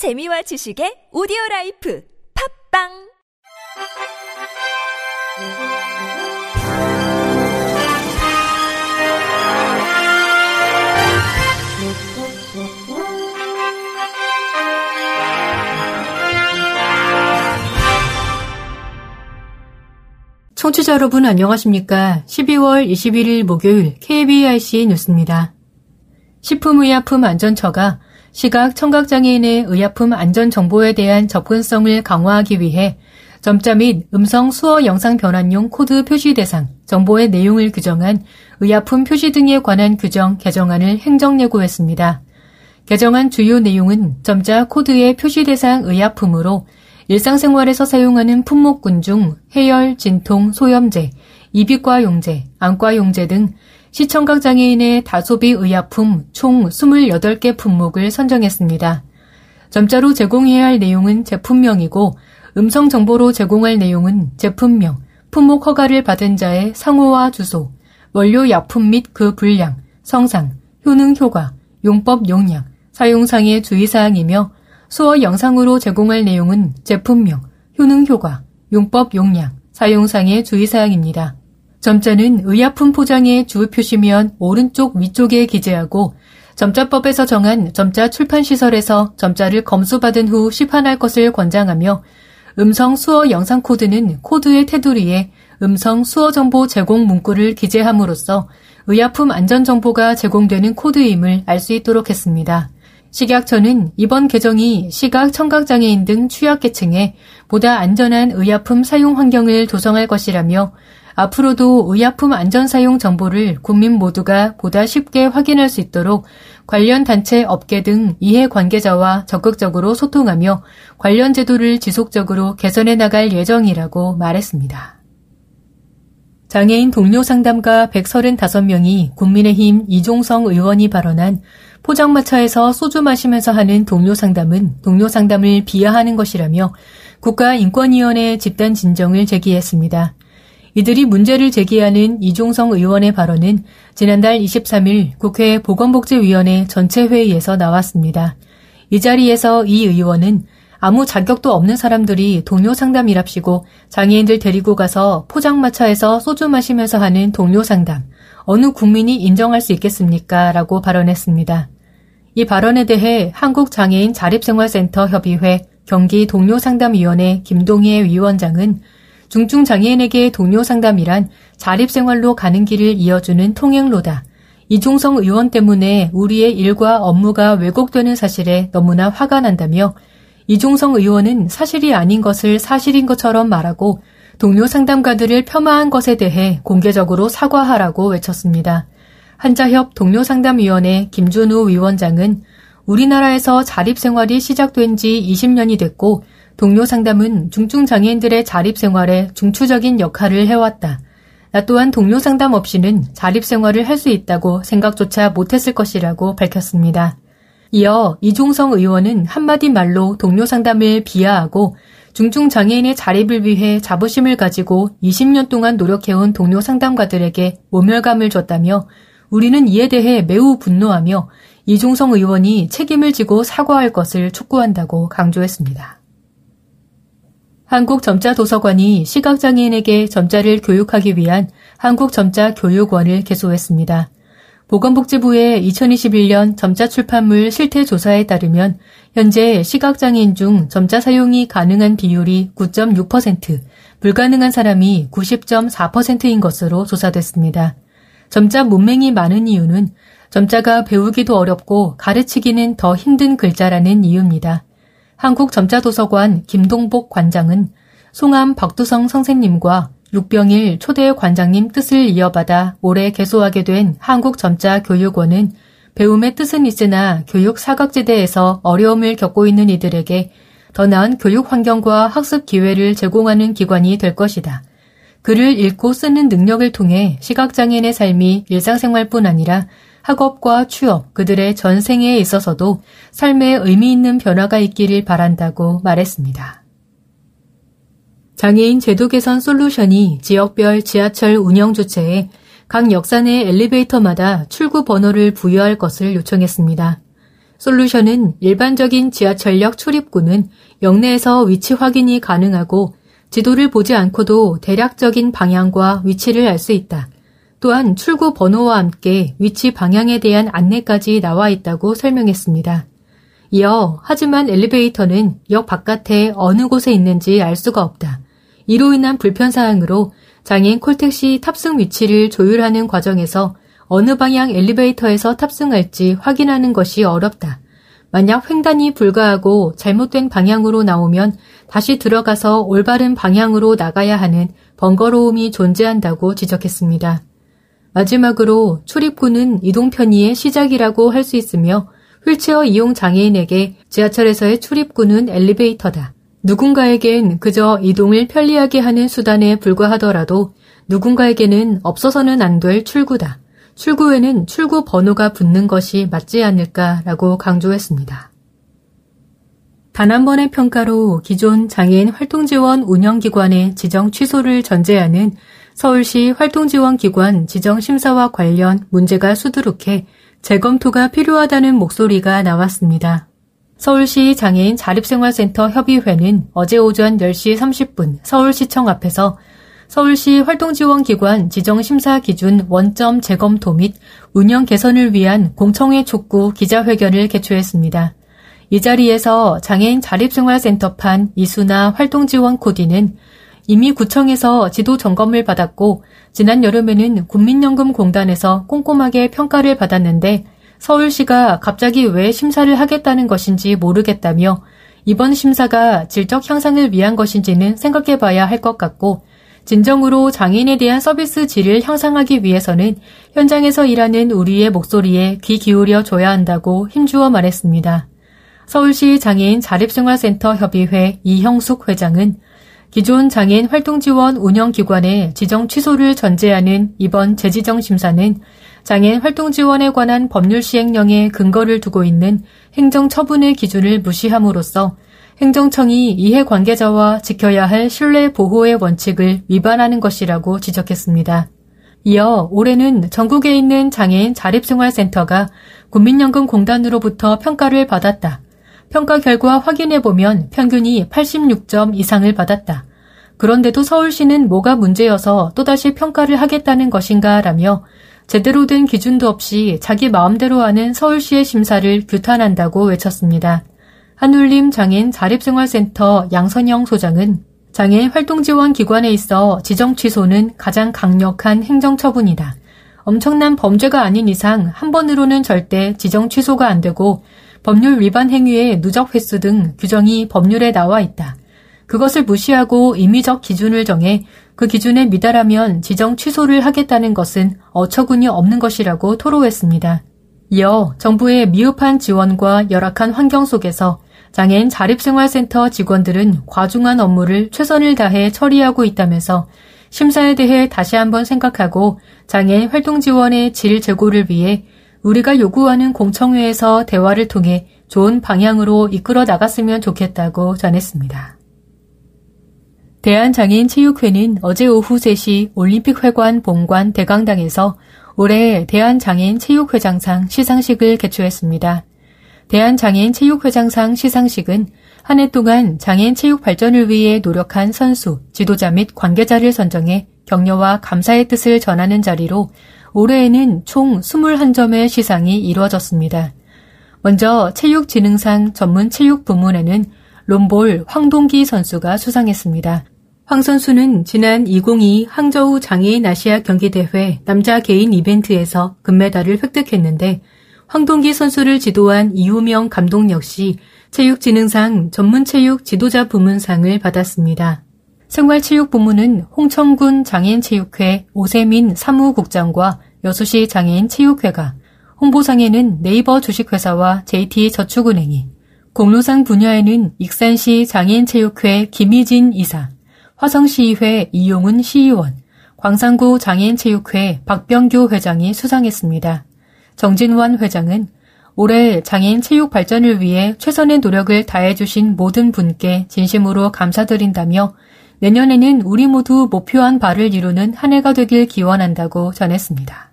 재미와 지식의 오디오 라이프 팝빵 청취자 여러분 안녕하십니까? 12월 21일 목요일 KBIC 뉴스입니다. 식품의약품 안전처가 시각 청각장애인의 의약품 안전 정보에 대한 접근성을 강화하기 위해 점자 및 음성 수어 영상 변환용 코드 표시 대상, 정보의 내용을 규정한 의약품 표시 등에 관한 규정 개정안을 행정 예고했습니다. 개정안 주요 내용은 점자 코드의 표시 대상 의약품으로 일상생활에서 사용하는 품목군 중 해열, 진통, 소염제, 이비과 용제, 안과 용제 등 시청각 장애인의 다소비 의약품 총 28개 품목을 선정했습니다. 점자로 제공해야 할 내용은 제품명이고 음성 정보로 제공할 내용은 제품명, 품목 허가를 받은 자의 상호와 주소, 원료 약품 및 그 분량, 성상, 효능 효과, 용법 용량, 사용상의 주의사항이며 수어 영상으로 제공할 내용은 제품명, 효능 효과, 용법 용량, 사용상의 주의사항입니다. 점자는 의약품 포장의 주 표시면 오른쪽 위쪽에 기재하고 점자법에서 정한 점자 출판 시설에서 점자를 검수받은 후 시판할 것을 권장하며 음성 수어 영상 코드는 코드의 테두리에 음성 수어 정보 제공 문구를 기재함으로써 의약품 안전 정보가 제공되는 코드임을 알 수 있도록 했습니다. 식약처는 이번 개정이 시각 청각 장애인 등 취약계층에 보다 안전한 의약품 사용 환경을 조성할 것이라며 앞으로도 의약품 안전 사용 정보를 국민 모두가 보다 쉽게 확인할 수 있도록 관련 단체 업계 등 이해 관계자와 적극적으로 소통하며 관련 제도를 지속적으로 개선해 나갈 예정이라고 말했습니다. 장애인 동료 상담가 135명이 국민의힘 이종성 의원이 발언한 포장마차에서 소주 마시면서 하는 동료 상담은 동료 상담을 비하하는 것이라며 국가인권위원회 집단 진정을 제기했습니다. 이들이 문제를 제기하는 이종성 의원의 발언은 지난달 23일 국회 보건복지위원회 전체 회의에서 나왔습니다. 이 자리에서 이 의원은 아무 자격도 없는 사람들이 동료 상담이랍시고 장애인들 데리고 가서 포장마차에서 소주 마시면서 하는 동료 상담, 어느 국민이 인정할 수 있겠습니까? 라고 발언했습니다. 이 발언에 대해 한국장애인 자립생활센터 협의회 경기 동료상담위원회 김동희 위원장은 중증 장애인에게 동료 상담이란 자립생활로 가는 길을 이어주는 통행로다. 이종성 의원 때문에 우리의 일과 업무가 왜곡되는 사실에 너무나 화가 난다며 이종성 의원은 사실이 아닌 것을 사실인 것처럼 말하고 동료 상담가들을 폄하한 것에 대해 공개적으로 사과하라고 외쳤습니다. 한자협 동료상담위원회 김준우 위원장은 우리나라에서 자립생활이 시작된 지 20년이 됐고 동료 상담은 중증 장애인들의 자립 생활에 중추적인 역할을 해왔다. 나 또한 동료 상담 없이는 자립 생활을 할 수 있다고 생각조차 못했을 것이라고 밝혔습니다. 이어 이종성 의원은 한마디 말로 동료 상담을 비하하고 중증 장애인의 자립을 위해 자부심을 가지고 20년 동안 노력해온 동료 상담가들에게 모멸감을 줬다며 우리는 이에 대해 매우 분노하며 이종성 의원이 책임을 지고 사과할 것을 촉구한다고 강조했습니다. 한국점자도서관이 시각장애인에게 점자를 교육하기 위한 한국점자교육원을 개소했습니다. 보건복지부의 2021년 점자 출판물 실태 조사에 따르면 현재 시각장애인 중 점자 사용이 가능한 비율이 9.6%, 불가능한 사람이 90.4%인 것으로 조사됐습니다. 점자 문맹이 많은 이유는 점자가 배우기도 어렵고 가르치기는 더 힘든 글자라는 이유입니다. 한국점자도서관 김동복 관장은 송암 박두성 선생님과 육병일 초대 관장님 뜻을 이어받아 올해 개소하게 된 한국점자교육원은 배움의 뜻은 있으나 교육 사각지대에서 어려움을 겪고 있는 이들에게 더 나은 교육 환경과 학습 기회를 제공하는 기관이 될 것이다. 글을 읽고 쓰는 능력을 통해 시각장애인의 삶이 일상생활뿐 아니라 학업과 취업, 그들의 전생에 있어서도 삶에 의미 있는 변화가 있기를 바란다고 말했습니다. 장애인 제도 개선 솔루션이 지역별 지하철 운영 주체에 각 역사 내 엘리베이터마다 출구 번호를 부여할 것을 요청했습니다. 솔루션은 일반적인 지하철역 출입구는 역내에서 위치 확인이 가능하고 지도를 보지 않고도 대략적인 방향과 위치를 알 수 있다. 또한 출구 번호와 함께 위치 방향에 대한 안내까지 나와 있다고 설명했습니다. 이어 하지만 엘리베이터는 역 바깥에 어느 곳에 있는지 알 수가 없다. 이로 인한 불편 사항으로 장애인 콜택시 탑승 위치를 조율하는 과정에서 어느 방향 엘리베이터에서 탑승할지 확인하는 것이 어렵다. 만약 횡단이 불가하고 잘못된 방향으로 나오면 다시 들어가서 올바른 방향으로 나가야 하는 번거로움이 존재한다고 지적했습니다. 마지막으로 출입구는 이동 편의의 시작이라고 할 수 있으며 휠체어 이용 장애인에게 지하철에서의 출입구는 엘리베이터다. 누군가에겐 그저 이동을 편리하게 하는 수단에 불과하더라도 누군가에게는 없어서는 안 될 출구다. 출구에는 출구 번호가 붙는 것이 맞지 않을까라고 강조했습니다. 단 한 번의 평가로 기존 장애인 활동 지원 운영 기관의 지정 취소를 전제하는 서울시 활동지원기관 지정심사와 관련 문제가 수두룩해 재검토가 필요하다는 목소리가 나왔습니다. 서울시 장애인 자립생활센터 협의회는 어제 오전 10시 30분 서울시청 앞에서 서울시 활동지원기관 지정심사 기준 원점 재검토 및 운영 개선을 위한 공청회 촉구 기자회견을 개최했습니다. 이 자리에서 장애인 자립생활센터판 이수나 활동지원 코디는 이미 구청에서 지도 점검을 받았고 지난 여름에는 국민연금공단에서 꼼꼼하게 평가를 받았는데 서울시가 갑자기 왜 심사를 하겠다는 것인지 모르겠다며 이번 심사가 질적 향상을 위한 것인지는 생각해 봐야 할 것 같고 진정으로 장애인에 대한 서비스 질을 향상하기 위해서는 현장에서 일하는 우리의 목소리에 귀 기울여 줘야 한다고 힘주어 말했습니다. 서울시 장애인 자립생활센터 협의회 이형숙 회장은 기존 장애인 활동 지원 운영 기관의 지정 취소를 전제하는 이번 재지정 심사는 장애인 활동 지원에 관한 법률 시행령에 근거를 두고 있는 행정 처분의 기준을 무시함으로써 행정청이 이해 관계자와 지켜야 할 신뢰 보호의 원칙을 위반하는 것이라고 지적했습니다. 이어 올해는 전국에 있는 장애인 자립생활센터가 국민연금공단으로부터 평가를 받았다. 평가 결과 확인해 보면 평균이 86점 이상을 받았다. 그런데도 서울시는 뭐가 문제여서 또다시 평가를 하겠다는 것인가 라며 제대로 된 기준도 없이 자기 마음대로 하는 서울시의 심사를 규탄한다고 외쳤습니다. 한울림 장애인 자립생활센터 양선영 소장은 장애인 활동 지원 기관에 있어 지정 취소는 가장 강력한 행정 처분이다. 엄청난 범죄가 아닌 이상 한 번으로는 절대 지정 취소가 안 되고 법률 위반 행위의 누적 횟수 등 규정이 법률에 나와 있다. 그것을 무시하고 임의적 기준을 정해 그 기준에 미달하면 지정 취소를 하겠다는 것은 어처구니 없는 것이라고 토로했습니다. 이어 정부의 미흡한 지원과 열악한 환경 속에서 장애인 자립생활센터 직원들은 과중한 업무를 최선을 다해 처리하고 있다면서 심사에 대해 다시 한번 생각하고 장애인 활동 지원의 질 제고를 위해 우리가 요구하는 공청회에서 대화를 통해 좋은 방향으로 이끌어 나갔으면 좋겠다고 전했습니다. 대한장애인체육회는 어제 오후 3시 올림픽회관 본관 대강당에서 올해 대한장애인체육회장상 시상식을 개최했습니다. 대한장애인 체육회장상 시상식은 한 해 동안 장애인 체육 발전을 위해 노력한 선수, 지도자 및 관계자를 선정해 격려와 감사의 뜻을 전하는 자리로 올해에는 총 21점의 시상이 이루어졌습니다. 먼저 체육진흥상 전문 체육 부문에는 롬볼 황동기 선수가 수상했습니다. 황 선수는 지난 2022 항저우 장애인 아시아 경기대회 남자 개인 이벤트에서 금메달을 획득했는데 황동기 선수를 지도한 이우명 감독 역시 체육진흥상 전문체육 지도자 부문상을 받았습니다. 생활체육 부문은 홍천군 장애인체육회 오세민 사무국장과 여수시 장애인체육회가, 홍보상에는 네이버 주식회사와 JT저축은행이, 공로상 분야에는 익산시 장애인체육회 김희진 이사, 화성시의회 이용훈 시의원, 광산구 장애인체육회 박병규 회장이 수상했습니다. 정진환 회장은 올해 장애인 체육 발전을 위해 최선의 노력을 다해주신 모든 분께 진심으로 감사드린다며 내년에는 우리 모두 목표한 바를 이루는 한 해가 되길 기원한다고 전했습니다.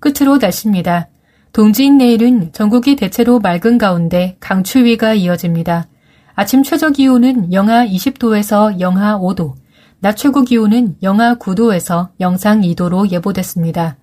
끝으로 날씨입니다. 동지인 내일은 전국이 대체로 맑은 가운데 강추위가 이어집니다. 아침 최저 기온은 영하 20도에서 영하 5도, 낮 최고 기온은 영하 9도에서 영상 2도로 예보됐습니다.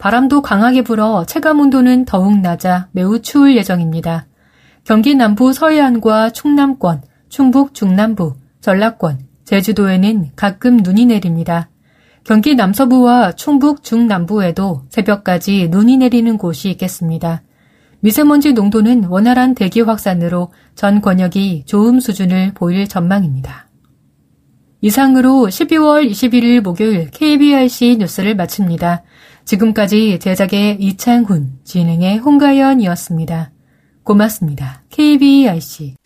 바람도 강하게 불어 체감 온도는 더욱 낮아 매우 추울 예정입니다. 경기 남부 서해안과 충남권, 충북 중남부, 전라권, 제주도에는 가끔 눈이 내립니다. 경기 남서부와 충북 중남부에도 새벽까지 눈이 내리는 곳이 있겠습니다. 미세먼지 농도는 원활한 대기 확산으로 전 권역이 좋음 수준을 보일 전망입니다. 이상으로 12월 21일 목요일 KBRC 뉴스를 마칩니다. 지금까지 제작의 이창훈, 진행의 홍가연이었습니다. 고맙습니다. KBRC